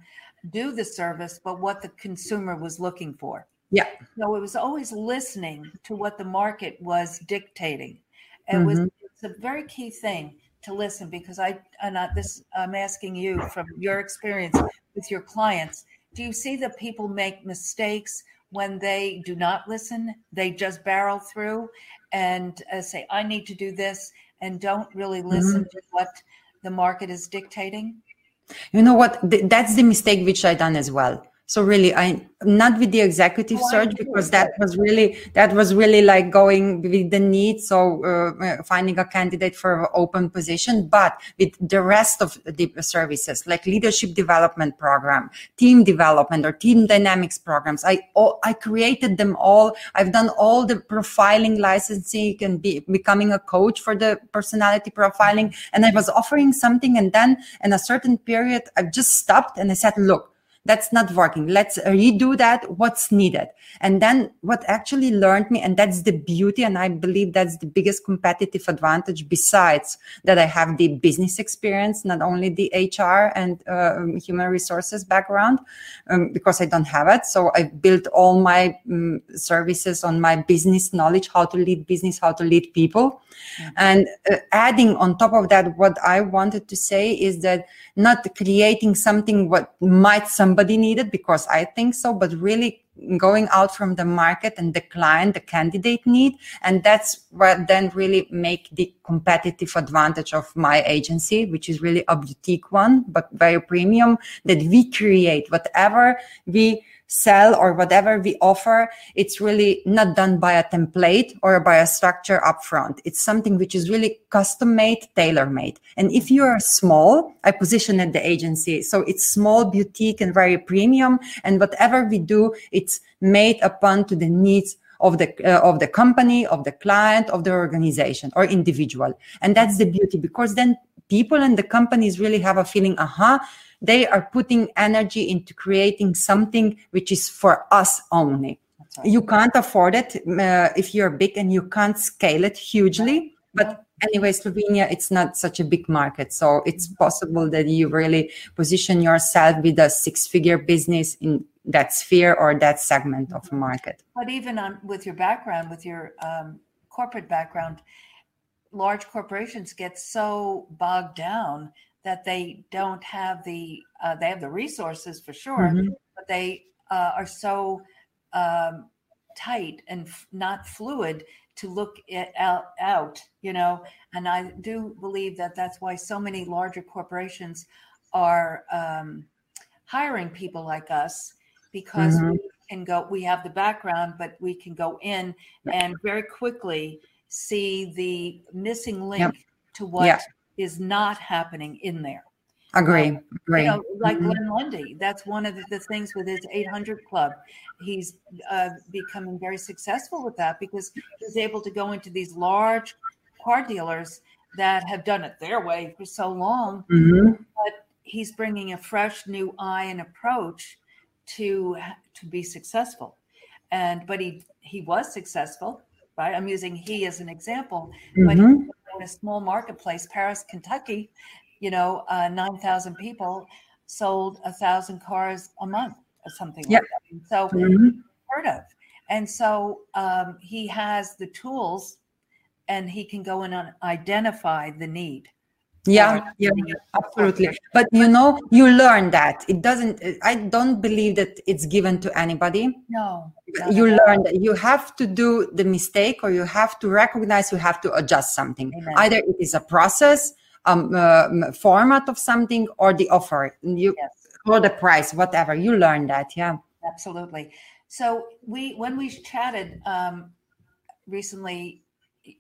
do the service but what the consumer was looking for. Yeah. So it was always listening to what the market was dictating. It mm-hmm. was it's a very key thing to listen because i and not this i'm asking you from your experience with your clients do you see that people make mistakes when they do not listen? They just barrel through and uh, say, I need to do this, and don't really listen mm-hmm. to what the market is dictating? You know what? That's the mistake which I done as well so really i not with the executive oh, search because that was really that was really like going with the need so uh, finding a candidate for an open position but with the rest of the services like leadership development program team development or team dynamics programs i all, i created them all. I've done all the profiling licensing and be, becoming a coach for the personality profiling and i was offering something and then in a certain period i just stopped and i said look that's not working. Let's redo that. What's needed? And then what actually learned me and that's the beauty and i believe that's the biggest competitive advantage besides that i have the business experience not only the hr and uh, human resources background um, because i don't have it. So i built all my um, services on my business knowledge how to lead business how to lead people. Mm-hmm. and uh, adding on top of that what i wanted to say is that not creating something what might somebody need it because I think so, but really going out from the market and the client, the candidate need. And that's what then really make the competitive advantage of my agency, which is really a boutique one, but very premium that we create whatever we sell or whatever we offer, it's really not done by a template or by a structure upfront. It's something which is really custom made, tailor made. And if you are small, I position at the agency. So it's small, boutique and very premium. And whatever we do, it's made upon to the needs of the uh, of the company of the client of the organization or individual and that's the beauty because then people and the companies really have a feeling aha uh-huh, they are putting energy into creating something which is for us only. Right. You can't afford it uh, if you're big and you can't scale it hugely. But anyway, Slovenia, it's not such a big market. So it's possible that you really position yourself with a six figure business in that sphere or that segment of the market. But even on with your background, with your um, corporate background, large corporations get so bogged down that they don't have the uh, they have the resources for sure, mm-hmm. but they uh, are so um, tight and f- not fluid to look it out, out, you know. And I do believe that that's why so many larger corporations are um, hiring people like us because mm-hmm. we can go. We have the background, but we can go in and very quickly see the missing link yep. to what is not happening in there. Agree. Um, agree. You know, like mm-hmm. Glenn Lundy, that's one of the things with his 800 Club. He's uh, becoming very successful with that because he's able to go into these large car dealers that have done it their way for so long. Mm-hmm. But he's bringing a fresh new eye and approach to to be successful. And but he he was successful, right? I'm using he as an example, mm-hmm. but in a small marketplace, Paris, Kentucky, you know, uh, 9,000 people sold a thousand cars a month or something yep. like that. And so mm-hmm. heard of. And so um, he has the tools and he can go in and identify the need yeah yeah absolutely. but you know you learn that. It doesn't i don't believe that it's given to anybody. No, no you no. learn that you have to do the mistake or you have to recognize you have to adjust something. Amen. either it is a process um, uh, format of something or the offer. You yes. or the price whatever. You learn that yeah. Absolutely. So we when we chatted um, recently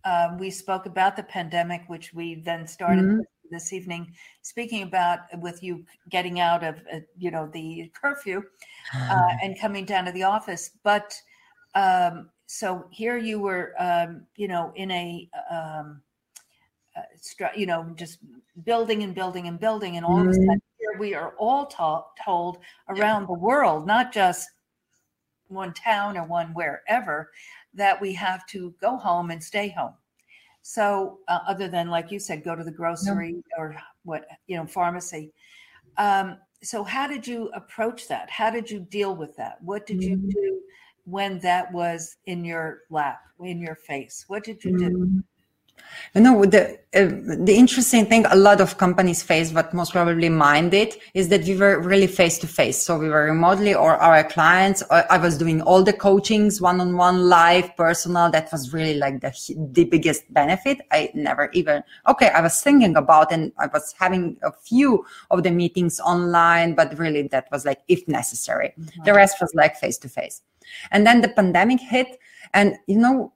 um, we spoke about the pandemic, which we then started mm-hmm this evening speaking about with you getting out of uh, you know the curfew uh, and coming down to the office but um, so here you were um, you know in a um, uh, you know just building and building and building and all mm-hmm. of a mm-hmm. sudden here we are all ta- told around the world not just one town or one wherever that we have to go home and stay home so, uh, other than like you said, go to the grocery no. or what you know, pharmacy. Um, so, how did you approach that? How did you deal with that? What did mm-hmm. you do when that was in your lap, in your face? What did you mm-hmm. do? You know, the uh, the interesting thing a lot of companies face, but most probably mine did, is that we were really face to face. So we were remotely, or our clients. Uh, I was doing all the coachings, one on one, live, personal. That was really like the the biggest benefit. I never even okay. I was thinking about, and I was having a few of the meetings online, but really that was like if necessary. Mm-hmm. The rest was like face to face. And then the pandemic hit, and you know,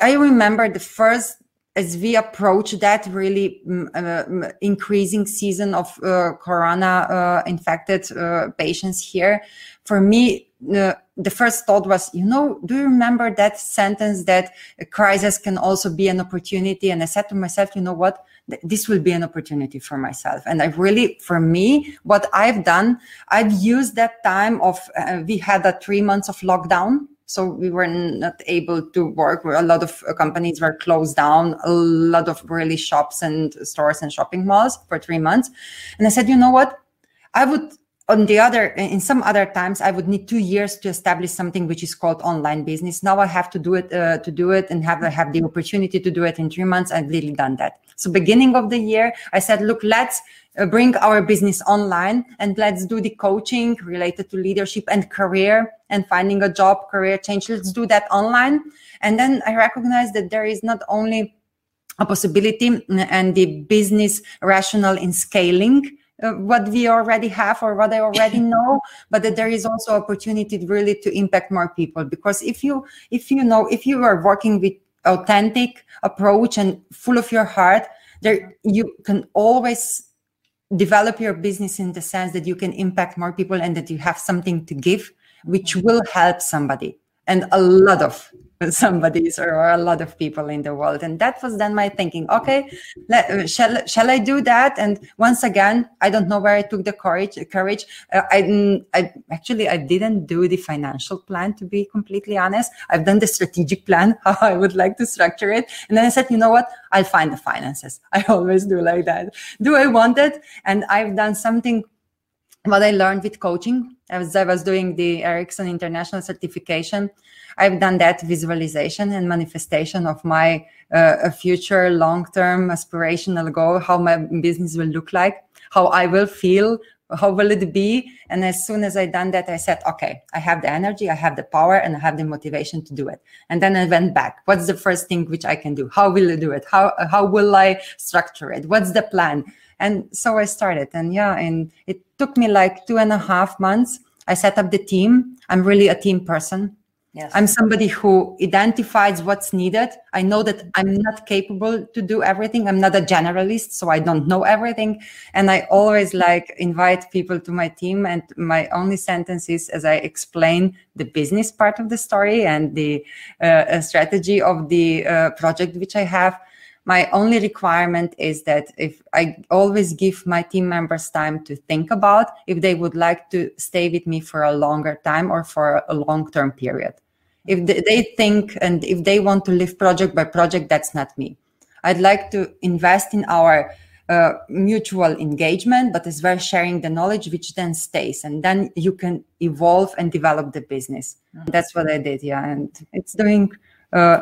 I remember the first as we approach that really uh, increasing season of uh, corona uh, infected uh, patients here for me uh, the first thought was you know do you remember that sentence that a crisis can also be an opportunity? And i said to myself you know what? This will be an opportunity for myself. And i really for me what i've done i've used that time of uh, we had a three months of lockdown so we were not able to work. A lot of uh, companies were closed down. A lot of really shops and stores and shopping malls for three months. And I said, you know what? I would on the other in some other times i would need two years to establish something which is called online business now i have to do it uh, to do it and have have the opportunity to do it in three months i've really done that so beginning of the year i said look let's uh, bring our business online and let's do the coaching related to leadership and career and finding a job career change let's do that online and then i recognize that there is not only a possibility and the business rational in scaling uh, what we already have or what I already know, but that there is also opportunity really to impact more people. Because if you if you know if you are working with authentic approach and full of your heart, there you can always develop your business in the sense that you can impact more people and that you have something to give, which mm-hmm. will help somebody. And a lot of somebody's or a lot of people in the world. And that was then my thinking okay let, uh, shall, shall i do that? And once again i don't know where i took the courage courage. Uh, I, I actually i didn't do the financial plan to be completely honest. I've done the strategic plan how i would like to structure it. And then i said you know what? I'll find the finances. I always do like that. Do i want it? And i've done something what I learned with coaching as I was doing the Erickson International Certification. I've done that visualization and manifestation of my uh, future long-term aspirational goal, how my business will look like, how I will feel, how will it be. And as soon as I done that, I said, okay, I have the energy, I have the power, and I have the motivation to do it. And then I went back. What's the first thing which I can do? How will I do it? How how will I structure it? What's the plan? And so I started. And yeah, and it took me like two and a half months. I set up the team. I'm really a team person. Yes. I'm somebody who identifies what's needed. I know that I'm not capable to do everything. I'm not a generalist, so I don't know everything. And I always like invite people to my team. And my only sentence is as I explain the business part of the story and the uh, strategy of the uh, project which I have my only requirement is that if i always give my team members time to think about if they would like to stay with me for a longer time or for a long term period. If they think and if they want to live project by project that's not me. I'd like to invest in our uh, mutual engagement but as well sharing the knowledge which then stays and then you can evolve and develop the business. Mm-hmm. that's what i did yeah and it's doing uh,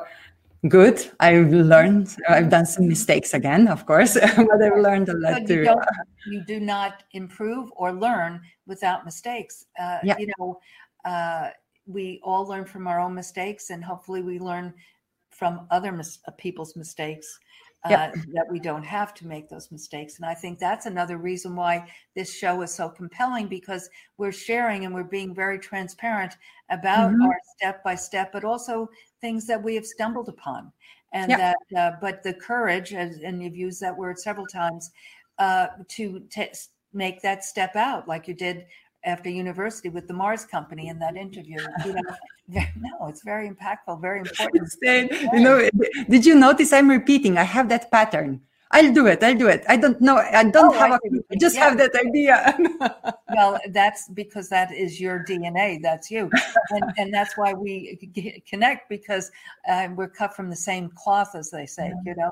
good. I've learned. I've done some mistakes again, of course, but I've learned a lot too. You, you, do not improve or learn without mistakes. Uh, yeah. You know, uh, we all learn from our own mistakes, and hopefully, we learn from other mis- uh, people's mistakes. Uh, yep. that we don't have to make those mistakes. And I think that's another reason why this show is so compelling because we're sharing and we're being very transparent about mm-hmm. our step by step, but also things that we have stumbled upon. And yep. that, uh, but the courage, as, and you've used that word several times, uh, to t- make that step out, like you did after university with the Mars Company in that interview. You know, no, it's very impactful, very important. you know, did you notice I'm repeating? I have that pattern. I'll do it. I'll do it. I don't know. I don't oh, have I a. I just yeah. have that idea. well, that's because that is your DNA. That's you, and, and that's why we connect because uh, we're cut from the same cloth, as they say. Yeah. You know,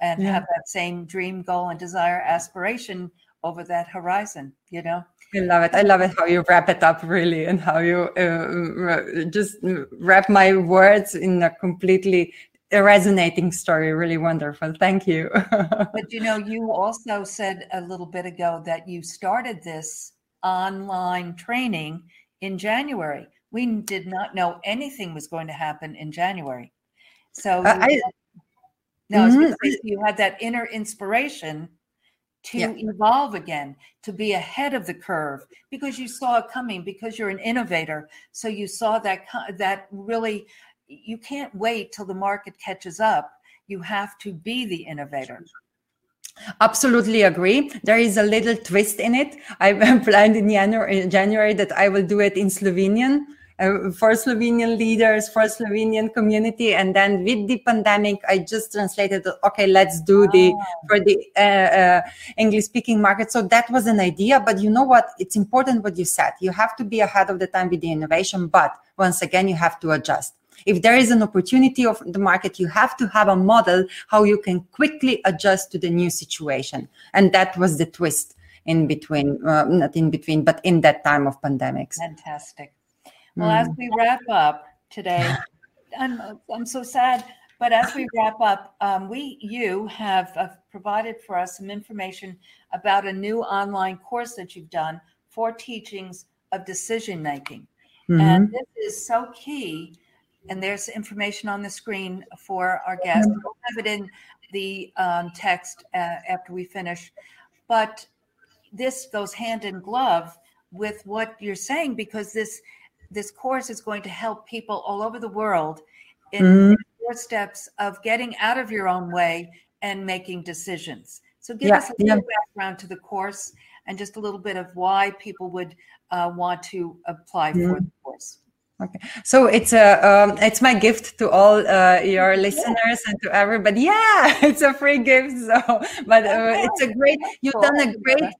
and yeah. have that same dream, goal, and desire, aspiration over that horizon. You know. I love it. I love it how you wrap it up really and how you uh, just wrap my words in a completely resonating story. Really wonderful. Thank you. but you know, you also said a little bit ago that you started this online training in January. We did not know anything was going to happen in January. So, uh, I, no, mm-hmm. you had that inner inspiration to yeah. evolve again, to be ahead of the curve because you saw it coming because you're an innovator. So you saw that that really you can't wait till the market catches up. You have to be the innovator. Absolutely agree. There is a little twist in it. I planned in January, January that I will do it in Slovenian uh, for Slovenian leaders, for Slovenian community. And then with the pandemic, I just translated, okay, let's do the, ah. for the uh, uh, English speaking market. So that was an idea. But you know what? It's important what you said. You have to be ahead of the time with the innovation. But once again, you have to adjust. If there is an opportunity of the market, you have to have a model how you can quickly adjust to the new situation. And that was the twist in between, uh, not in between, but in that time of pandemics. Fantastic. Well, mm. as we wrap up today, I'm, I'm so sad, but as we wrap up, um, we, you have uh, provided for us some information about a new online course that you've done for teachings of decision making. Mm-hmm. And this is so key. And there's information on the screen for our guests. Mm-hmm. We'll have it in the um, text uh, after we finish. But this goes hand in glove with what you're saying because this this course is going to help people all over the world in mm-hmm. four steps of getting out of your own way and making decisions. So give yeah, us a little yeah. background to the course and just a little bit of why people would uh, want to apply mm-hmm. for the course. Okay, so it's a um, it's my gift to all uh, your listeners yeah. and to everybody. Yeah, it's a free gift. So, but uh, it's a great. You've done a great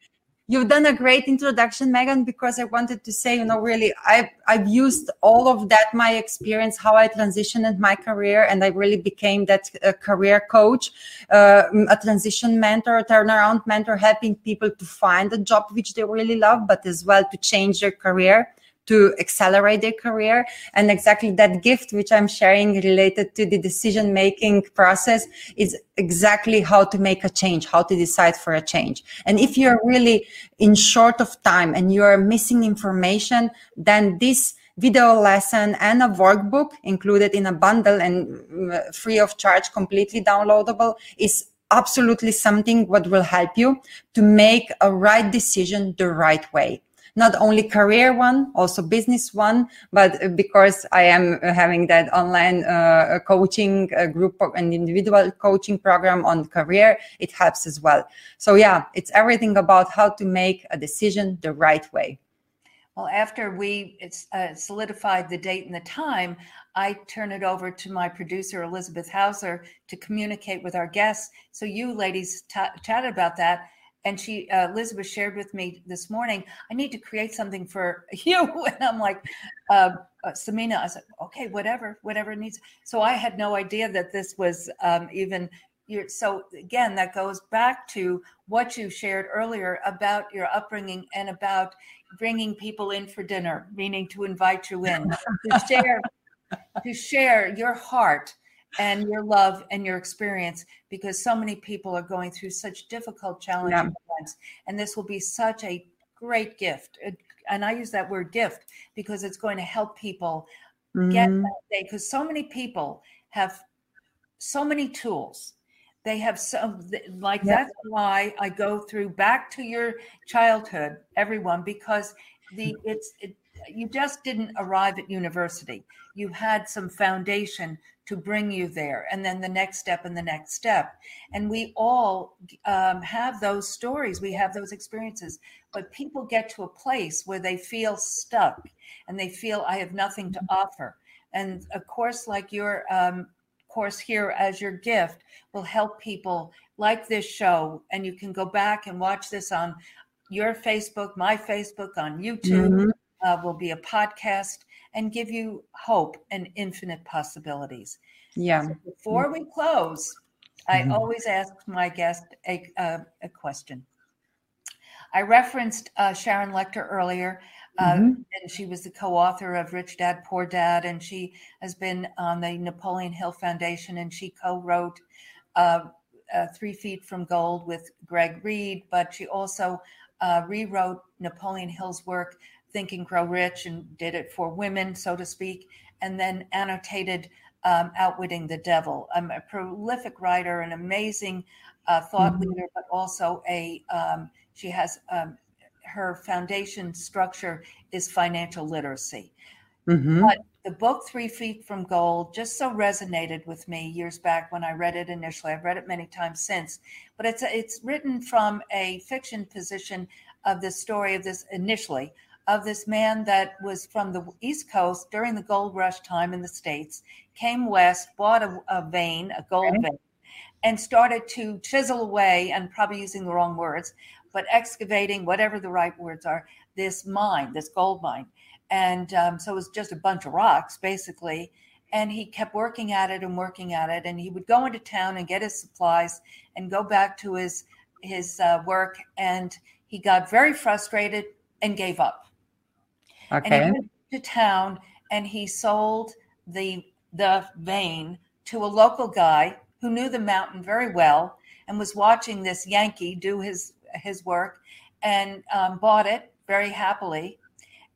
you've done a great introduction megan because i wanted to say you know really i've, I've used all of that my experience how i transitioned my career and i really became that uh, career coach uh, a transition mentor a turnaround mentor helping people to find a job which they really love but as well to change their career to accelerate their career. And exactly that gift, which I'm sharing related to the decision making process, is exactly how to make a change, how to decide for a change. And if you're really in short of time and you're missing information, then this video lesson and a workbook included in a bundle and mm, free of charge, completely downloadable is absolutely something what will help you to make a right decision the right way not only career one, also business one, but because I am having that online uh, coaching uh, group and individual coaching program on career, it helps as well. So yeah, it's everything about how to make a decision the right way. Well, after we uh, solidified the date and the time, I turn it over to my producer, Elizabeth Hauser, to communicate with our guests. So you ladies t- chatted about that and she uh, elizabeth shared with me this morning i need to create something for you. And i'm like uh, uh, simona i said okay whatever whatever needs so i had no idea that this was um, even your, so again that goes back to what you shared earlier about your upbringing and about bringing people in for dinner meaning to invite you in to share to share your heart and your love and your experience because so many people are going through such difficult challenging yeah. times and this will be such a great gift and i use that word gift because it's going to help people mm-hmm. get that day because so many people have so many tools they have so like yeah. that's why i go through back to your childhood everyone because the it's it, you just didn't arrive at university you had some foundation to bring you there and then the next step and the next step. And we all um, have those stories we have those experiences but people get to a place where they feel stuck and they feel i have nothing to offer. And a course like your um, course here as your gift will help people like this show and you can go back and watch this on your facebook my facebook on youtube mm-hmm. uh, will be a podcast and give you hope and infinite possibilities. Yeah. So before we close, mm-hmm. I always ask my guest a, uh, a question. I referenced uh, Sharon Lechter earlier, uh, mm-hmm. and she was the co-author of Rich Dad Poor Dad, and she has been on the Napoleon Hill Foundation, and she co-wrote uh, uh, Three Feet from Gold with Greg Reid, but she also uh, rewrote Napoleon Hill's work Think and Grow Rich and did it for women, so to speak, and then annotated um, Outwitting the Devil. I'm a prolific writer, an amazing uh, thought mm-hmm. leader, but also a um, she has um, her foundation structure is financial literacy. Mm-hmm. But the book Three Feet from Gold just so resonated with me years back when I read it initially. I've read it many times since, but it's it's written from a fiction position of the story of this initially of this man that was from the East Coast during the gold rush time in the States, came west, bought a, a vein, a gold vein, and started to chisel away, and probably using the wrong words, but excavating, whatever the right words are, this mine, this gold mine. And um, so it was just a bunch of rocks, basically. And he kept working at it and working at it. And he would go into town and get his supplies and go back to his his uh, work. And he got very frustrated and gave up. Okay. And he went to town and he sold the the vein to a local guy who knew the mountain very well and was watching this Yankee do his his work and um, bought it very happily.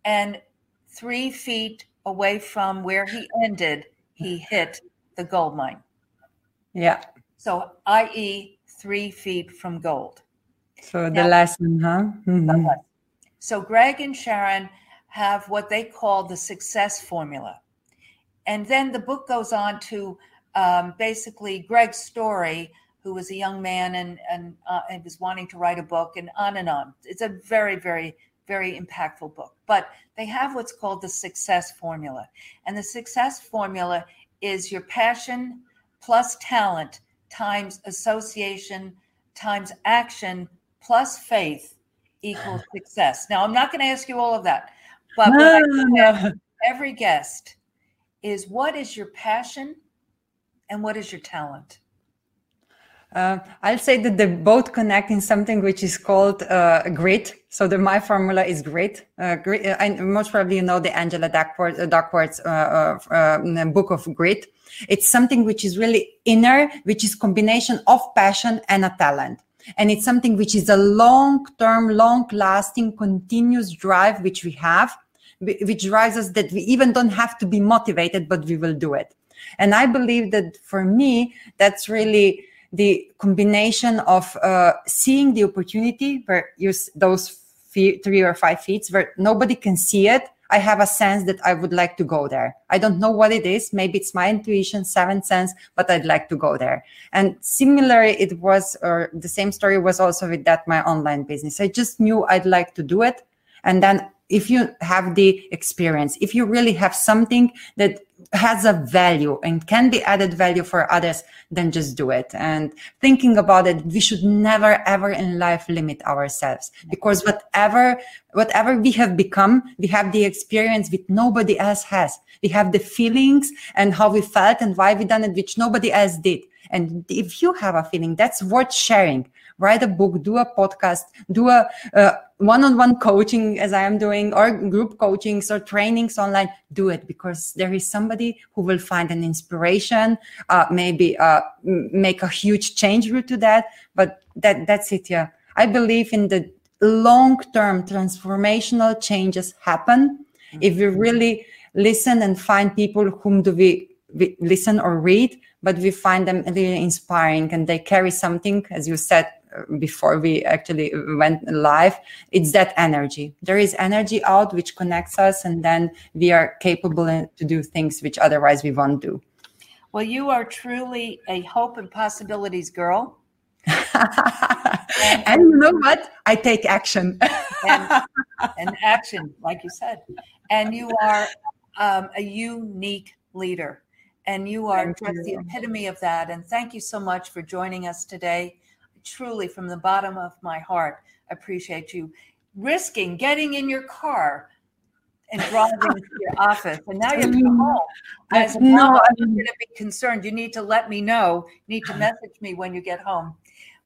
And three feet away from where he ended, he hit the gold mine. Yeah. So, i.e., three feet from gold. So the now, lesson, huh? Mm-hmm. So Greg and Sharon have what they call the success formula. And then the book goes on to um, basically Greg's story, who was a young man and and, uh, and was wanting to write a book, and on and on. It's a very, very, very impactful book. But they have what's called the success formula, and the success formula is your passion plus talent times association times action plus faith equals success. Now, I'm not going to ask you all of that, but no, no. every guest is what is your passion and what is your talent? Uh, I'll say that they both connect in something which is called uh, grit. So the my formula is grit. Uh, grit uh, and most probably you know the Angela Duckworth, uh, Duckworth's uh, book of grit. It's something which is really inner, which is combination of passion and a talent. And it's something which is a long term, long lasting, continuous drive, which we have, which drives us that we even don't have to be motivated, but we will do it. And I believe that for me, that's really the combination of uh, seeing the opportunity where those three or five feet where nobody can see it I have a sense that I would like to go there. I don't know what it is. Maybe it's my intuition, seventh sense, but I'd like to go there. And similarly, it was, or the same story was also with that, my online business. I just knew I'd like to do it. And then if you have the experience, if you really have something that has a value and can be added value for others, then just do it. And thinking about it, we should never ever in life limit ourselves because whatever, whatever we have become, we have the experience which nobody else has. We have the feelings and how we felt and why we done it, which nobody else did. And if you have a feeling, that's worth sharing write a book, do a podcast, do a uh, one-on-one coaching as I am doing, or group coachings or trainings online. Do it because there is somebody who will find an inspiration, uh, maybe uh, make a huge change route to that. But that that's it. Yeah, I believe in the long-term transformational changes happen mm-hmm. if we really listen and find people whom do we, we listen or read but we find them really inspiring and they carry something as you said before we actually went live it's that energy. There is energy out which connects us and then we are capable to do things which otherwise we won't do. Well you are truly a hope and possibilities girl. And, and, you know what? I take action. And, and, action like you said. And you are um, a unique leader. And you are thank just you. the epitome of that. And thank you so much for joining us today truly from the bottom of my heart appreciate you risking getting in your car and driving to your office. And now you're home. As a mom, no, I'm going to be concerned. You need to let me know. You need to message me when you get home.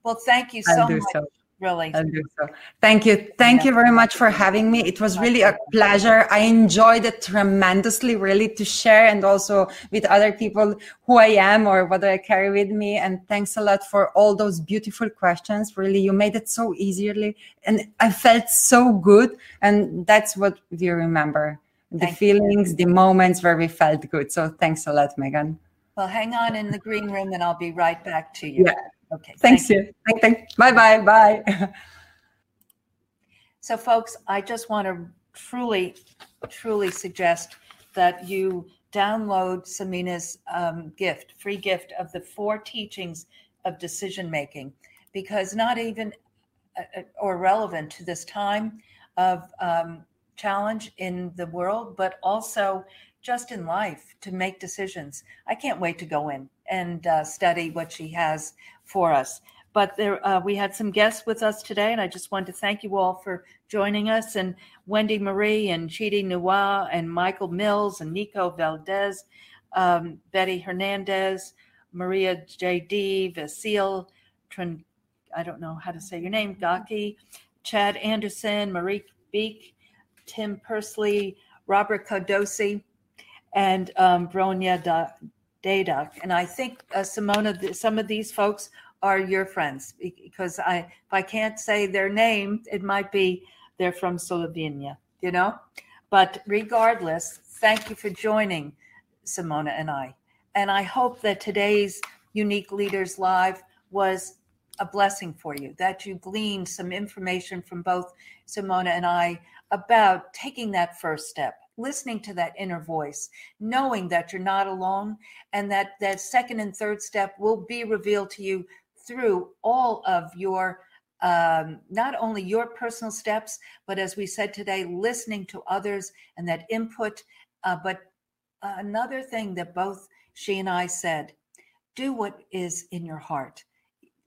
Well, thank you so much. So really. So. Thank you. Thank yeah. you very much for having me. It was really a pleasure. I enjoyed it tremendously really to share and also with other people who i am or what i carry with me. And thanks a lot for all those beautiful questions. Really you made it so easily and i felt so good. And that's what we remember. The thank feelings you. the moments where we felt good. So thanks a lot megan. Well hang on in the green room and i'll be right back to you. Yeah. Okay. Thanks. Thank you. Thank, thank. Bye bye. Bye. so, folks, I just want to truly, truly suggest that you download Simona's um, gift, free gift of the four teachings of decision making, because not even uh, uh, or relevant to this time of um, challenge in the world, but also just in life to make decisions. I can't wait to go in and uh, study what she has for us. But there, uh, we had some guests with us today, and I just want to thank you all for joining us. And Wendy Marie and Chidi Noir and Michael Mills and Nico Valdez, um, Betty Hernandez, Maria J.D., Vasile, Trin, I don't know how to say your name, Gaki, Chad Anderson, Marie Beek, Tim Persley, Robert Cardosi, and um, Bronya Dadak. And I think, uh, Simona, some of these folks are your friends because I, if I can't say their name, it might be they're from Slovenia, you know? But regardless, thank you for joining Simona and I. And I hope that today's Unique Leaders Live was a blessing for you, that you gleaned some information from both Simona and I about taking that first step, listening to that inner voice, knowing that you're not alone, and that that second and third step will be revealed to you through all of your um, not only your personal steps, but as we said today, listening to others and that input. Uh, but another thing that both she and I said do what is in your heart.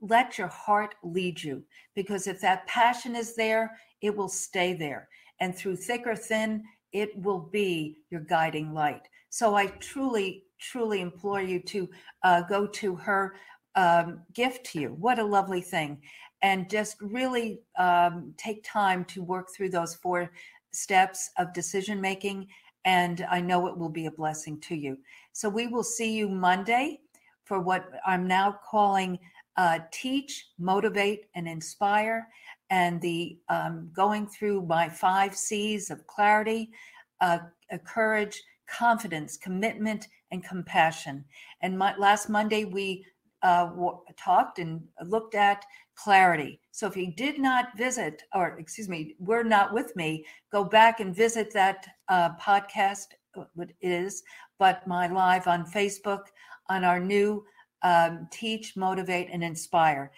Let your heart lead you because if that passion is there, it will stay there. And through thick or thin, it will be your guiding light. So I truly, truly implore you to uh, go to her um, gift to you. What a lovely thing and just really um, take time to work through those four steps of decision making. And I know it will be a blessing to you. So we will see you Monday for what I'm now calling uh, Teach, Motivate, and Inspire. And the um, going through my five C's of clarity, uh, uh courage, confidence, commitment, and compassion. And my, last Monday, we uh, talked and looked at clarity. So if you did not visit, or excuse me, were not with me, go back and visit that uh, podcast. Uh, what is, but my live on Facebook on our new um, Teach, Motivate, and Inspire.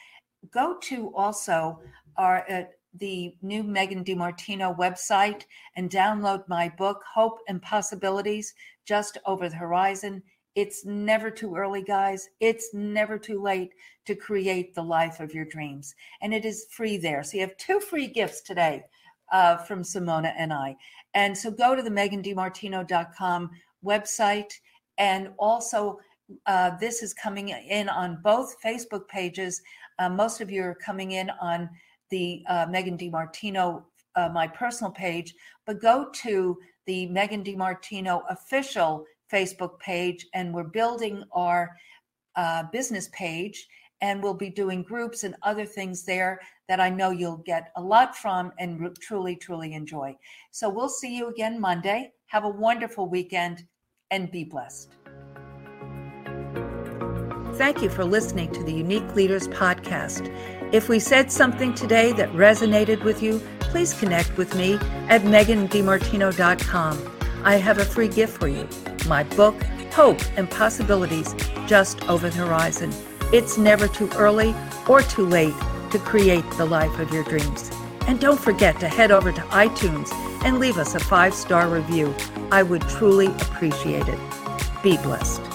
Go to also our at the new Megan DiMartino website and download my book, Hope and Possibilities Just Over the Horizon. It's never too early, guys. It's never too late to create the life of your dreams. And it is free there. So you have two free gifts today uh, from Simona and I. And so go to the megandimartino.com website. And also, uh, this is coming in on both Facebook pages. Uh, most of you are coming in on the uh, Megan DiMartino, uh, my personal page, but go to the Megan DiMartino official Facebook page, and we're building our uh, business page. And we'll be doing groups and other things there that I know you'll get a lot from and re- truly, truly enjoy. So we'll see you again Monday. Have a wonderful weekend and be blessed. Thank you for listening to the Unique Leaders Podcast. If we said something today that resonated with you, please connect with me at megandimartino.com. I have a free gift for you my book, Hope and Possibilities Just Over the Horizon. It's never too early or too late to create the life of your dreams. And don't forget to head over to iTunes and leave us a five star review. I would truly appreciate it. Be blessed.